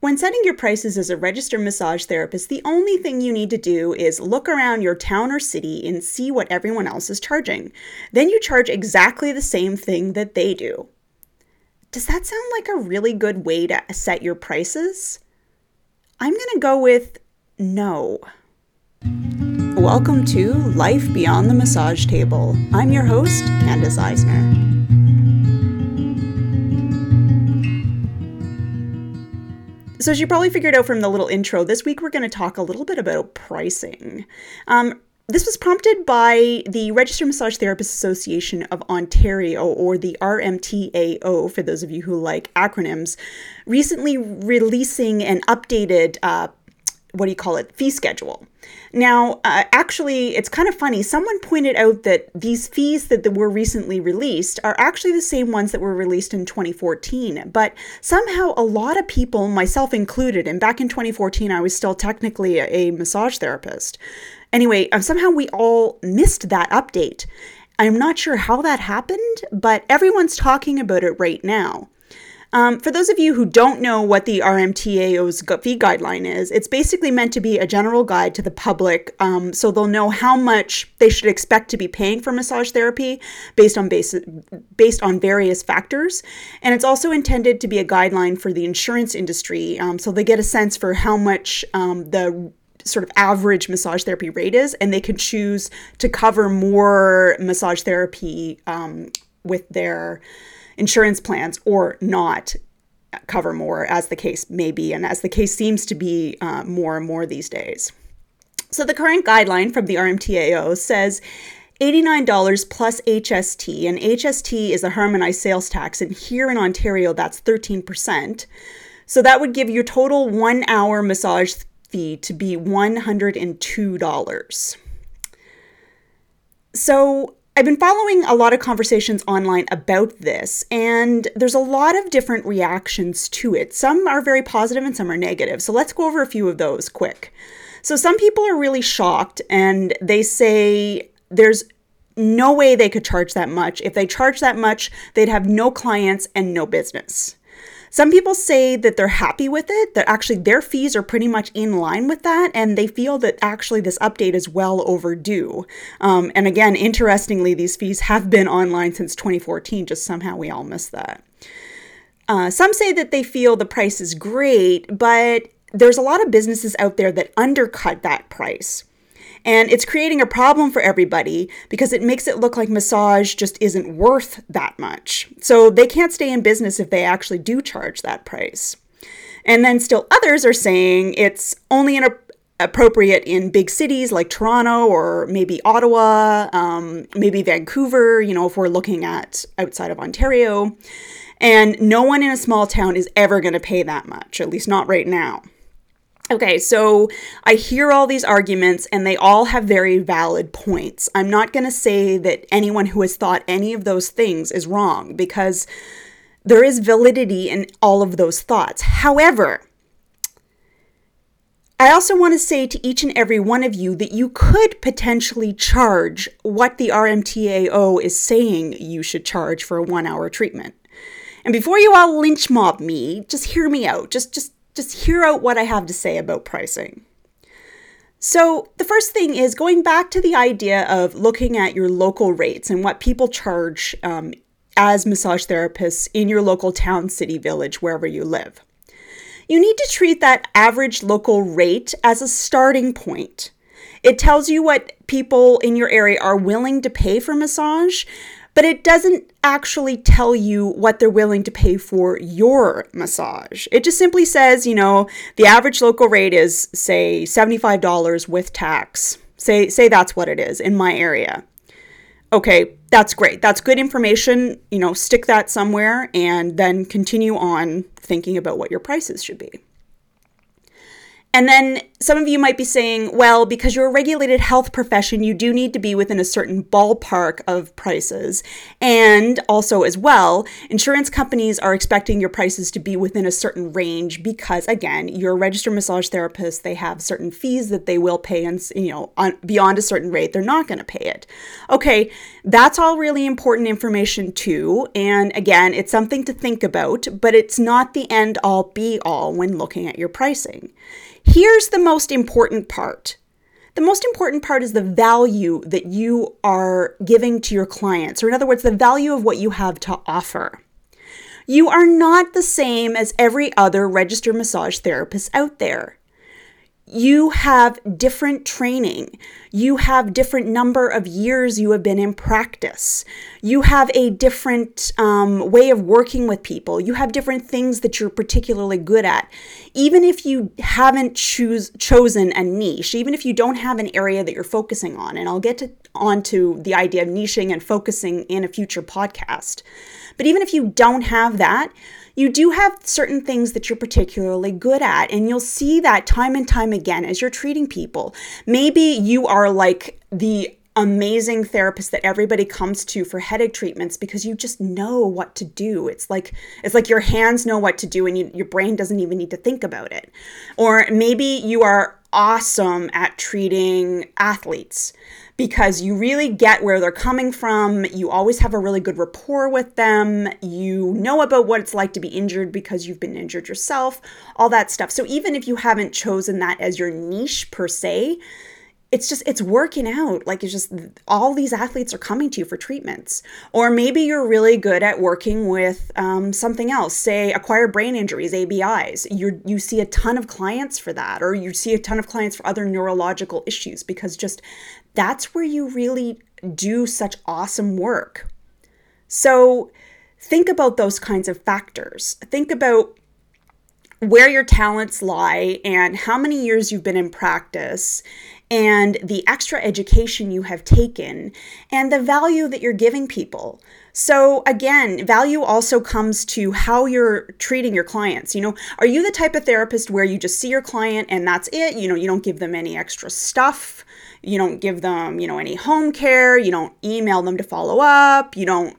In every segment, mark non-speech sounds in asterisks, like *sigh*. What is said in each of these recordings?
When setting your prices as a registered massage therapist, the only thing you need to do is look around your town or city and see what everyone else is charging. Then you charge exactly the same thing that they do. Does that sound like a really good way to set your prices? I'm going to go with no. Welcome to Life Beyond the Massage Table. I'm your host, Candace Eisner. So, as you probably figured out from the little intro, this week we're going to talk a little bit about pricing. Um, this was prompted by the Registered Massage Therapists Association of Ontario, or the RMTAO, for those of you who like acronyms, recently releasing an updated uh, what do you call it, fee schedule. Now, uh, actually, it's kind of funny. Someone pointed out that these fees that were recently released are actually the same ones that were released in 2014. But somehow, a lot of people, myself included, and back in 2014, I was still technically a, a massage therapist. Anyway, um, somehow we all missed that update. I'm not sure how that happened, but everyone's talking about it right now. Um, for those of you who don't know what the RMTAO's fee guideline is, it's basically meant to be a general guide to the public um, so they'll know how much they should expect to be paying for massage therapy based on base, based on various factors. And it's also intended to be a guideline for the insurance industry um, so they get a sense for how much um, the sort of average massage therapy rate is, and they can choose to cover more massage therapy um, with their insurance plans or not cover more, as the case may be, and as the case seems to be uh, more and more these days. So, the current guideline from the RMTAO says $89 plus HST, and HST is a harmonized sales tax, and here in Ontario, that's 13%. So, that would give your total one hour massage fee to be $102. So, I've been following a lot of conversations online about this, and there's a lot of different reactions to it. Some are very positive and some are negative. So let's go over a few of those quick. So, some people are really shocked and they say there's no way they could charge that much. If they charge that much, they'd have no clients and no business. Some people say that they're happy with it, that actually their fees are pretty much in line with that, and they feel that actually this update is well overdue. Um, and again, interestingly, these fees have been online since 2014, just somehow we all missed that. Uh, some say that they feel the price is great, but there's a lot of businesses out there that undercut that price. And it's creating a problem for everybody because it makes it look like massage just isn't worth that much. So they can't stay in business if they actually do charge that price. And then still others are saying it's only appropriate in big cities like Toronto or maybe Ottawa, um, maybe Vancouver, you know, if we're looking at outside of Ontario. And no one in a small town is ever going to pay that much, at least not right now. Okay, so I hear all these arguments and they all have very valid points. I'm not going to say that anyone who has thought any of those things is wrong because there is validity in all of those thoughts. However, I also want to say to each and every one of you that you could potentially charge what the RMTAO is saying you should charge for a one hour treatment. And before you all lynch mob me, just hear me out. Just, just just hear out what I have to say about pricing. So, the first thing is going back to the idea of looking at your local rates and what people charge um, as massage therapists in your local town, city, village, wherever you live. You need to treat that average local rate as a starting point. It tells you what people in your area are willing to pay for massage, but it doesn't actually tell you what they're willing to pay for your massage. It just simply says, you know, the average local rate is say $75 with tax. Say say that's what it is in my area. Okay, that's great. That's good information. You know, stick that somewhere and then continue on thinking about what your prices should be. And then some of you might be saying, well, because you're a regulated health profession, you do need to be within a certain ballpark of prices. And also, as well, insurance companies are expecting your prices to be within a certain range because, again, you're a registered massage therapist. They have certain fees that they will pay, and you know, on, beyond a certain rate, they're not going to pay it. Okay, that's all really important information too. And again, it's something to think about, but it's not the end all be all when looking at your pricing. Here's the most important part. The most important part is the value that you are giving to your clients, or in other words, the value of what you have to offer. You are not the same as every other registered massage therapist out there you have different training. You have different number of years you have been in practice. You have a different um, way of working with people. You have different things that you're particularly good at. Even if you haven't choose, chosen a niche, even if you don't have an area that you're focusing on, and I'll get to, onto the idea of niching and focusing in a future podcast. But even if you don't have that, you do have certain things that you're particularly good at. And you'll see that time and time again as you're treating people. Maybe you are like the amazing therapist that everybody comes to for headache treatments because you just know what to do. It's like it's like your hands know what to do and you, your brain doesn't even need to think about it. Or maybe you are awesome at treating athletes because you really get where they're coming from. You always have a really good rapport with them. You know about what it's like to be injured because you've been injured yourself, all that stuff. So even if you haven't chosen that as your niche per se, it's just it's working out like it's just all these athletes are coming to you for treatments or maybe you're really good at working with um, something else say acquired brain injuries abis you you see a ton of clients for that or you see a ton of clients for other neurological issues because just that's where you really do such awesome work. So think about those kinds of factors. Think about where your talents lie and how many years you've been in practice and the extra education you have taken and the value that you're giving people. So, again, value also comes to how you're treating your clients. You know, are you the type of therapist where you just see your client and that's it? You know, you don't give them any extra stuff you don't give them, you know, any home care, you don't email them to follow up, you don't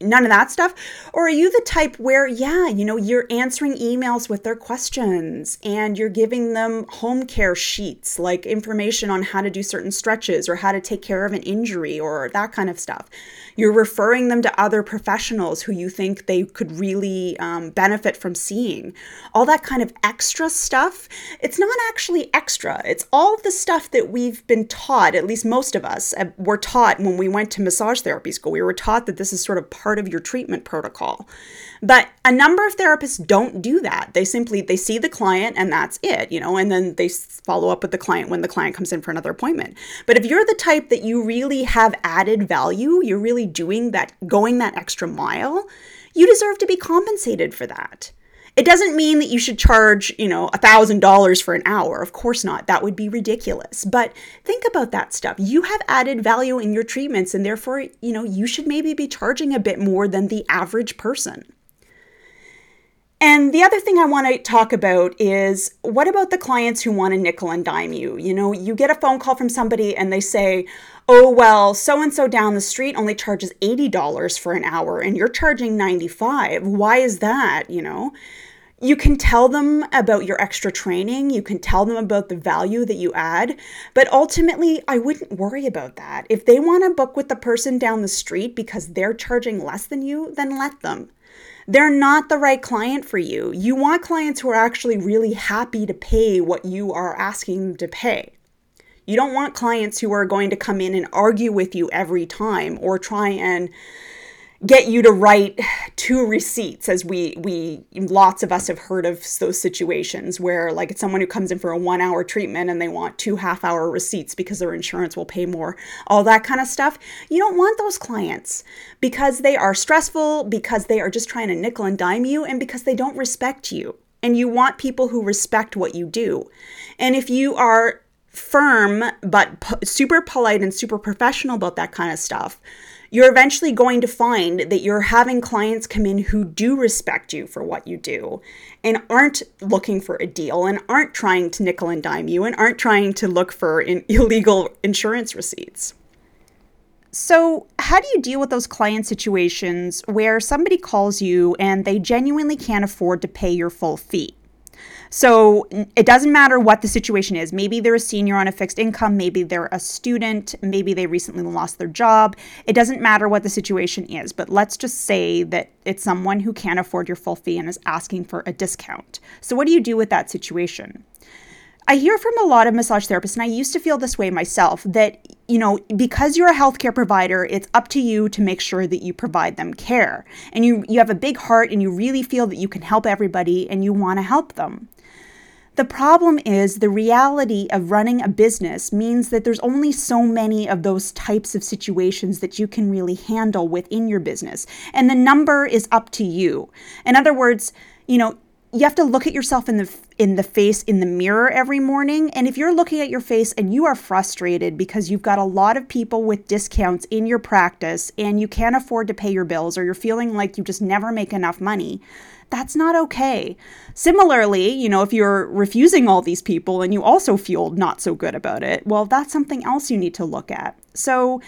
none of that stuff? Or are you the type where, yeah, you know, you're answering emails with their questions and you're giving them home care sheets, like information on how to do certain stretches or how to take care of an injury or that kind of stuff? You're referring them to other professionals who you think they could really um, benefit from seeing. All that kind of extra stuff, it's not actually extra. It's all the stuff that we've been taught, at least most of us uh, were taught when we went to massage therapy school. We were taught that this is sort of part of your treatment protocol. But a number of therapists don't do that. They simply they see the client and that's it, you know, and then they follow up with the client when the client comes in for another appointment. But if you're the type that you really have added value, you're really doing that going that extra mile, you deserve to be compensated for that. It doesn't mean that you should charge, you know, $1,000 for an hour. Of course not. That would be ridiculous. But think about that stuff. You have added value in your treatments, and therefore, you know, you should maybe be charging a bit more than the average person. And the other thing I want to talk about is what about the clients who want to nickel and dime you? You know, you get a phone call from somebody and they say, oh, well, so and so down the street only charges $80 for an hour and you're charging 95 Why is that? You know, you can tell them about your extra training, you can tell them about the value that you add, but ultimately, I wouldn't worry about that. If they want to book with the person down the street because they're charging less than you, then let them they're not the right client for you. You want clients who are actually really happy to pay what you are asking them to pay. You don't want clients who are going to come in and argue with you every time or try and get you to write two receipts as we we lots of us have heard of those situations where like it's someone who comes in for a one hour treatment and they want two half hour receipts because their insurance will pay more all that kind of stuff. You don't want those clients because they are stressful because they are just trying to nickel and dime you and because they don't respect you. And you want people who respect what you do. And if you are firm but super polite and super professional about that kind of stuff you're eventually going to find that you're having clients come in who do respect you for what you do and aren't looking for a deal and aren't trying to nickel and dime you and aren't trying to look for in *laughs* illegal insurance receipts. So, how do you deal with those client situations where somebody calls you and they genuinely can't afford to pay your full fee? So it doesn't matter what the situation is. Maybe they're a senior on a fixed income, maybe they're a student, maybe they recently lost their job. It doesn't matter what the situation is, but let's just say that it's someone who can't afford your full fee and is asking for a discount. So what do you do with that situation? I hear from a lot of massage therapists, and I used to feel this way myself that, you know, because you're a healthcare provider, it's up to you to make sure that you provide them care. And you, you have a big heart and you really feel that you can help everybody and you want to help them. The problem is the reality of running a business means that there's only so many of those types of situations that you can really handle within your business. And the number is up to you. In other words, you know, you have to look at yourself in the in the face in the mirror every morning and if you're looking at your face and you are frustrated because you've got a lot of people with discounts in your practice and you can't afford to pay your bills or you're feeling like you just never make enough money that's not okay. Similarly, you know, if you're refusing all these people and you also feel not so good about it, well, that's something else you need to look at. So,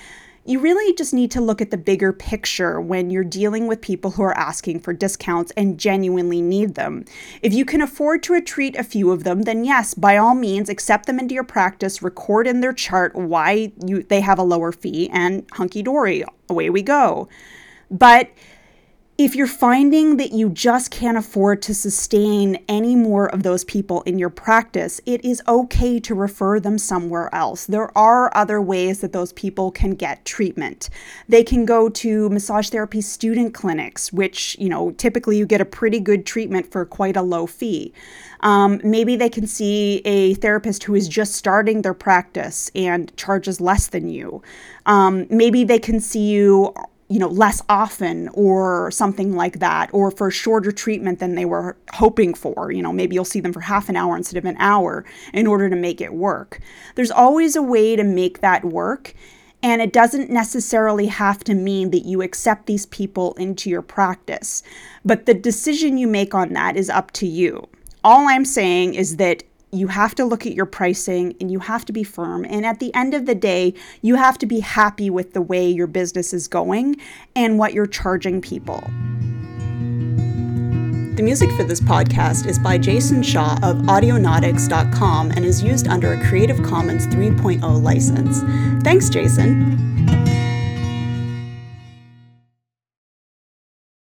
you really just need to look at the bigger picture when you're dealing with people who are asking for discounts and genuinely need them. If you can afford to treat a few of them, then yes, by all means, accept them into your practice, record in their chart why you they have a lower fee, and hunky dory, away we go. But if you're finding that you just can't afford to sustain any more of those people in your practice, it is okay to refer them somewhere else. There are other ways that those people can get treatment. They can go to massage therapy student clinics, which, you know, typically you get a pretty good treatment for quite a low fee. Um, maybe they can see a therapist who is just starting their practice and charges less than you. Um, maybe they can see you you know, less often or something like that, or for shorter treatment than they were hoping for. You know, maybe you'll see them for half an hour instead of an hour in order to make it work. There's always a way to make that work. And it doesn't necessarily have to mean that you accept these people into your practice. But the decision you make on that is up to you. All I'm saying is that you have to look at your pricing and you have to be firm. And at the end of the day, you have to be happy with the way your business is going and what you're charging people. The music for this podcast is by Jason Shaw of Audionautix.com and is used under a Creative Commons 3.0 license. Thanks, Jason.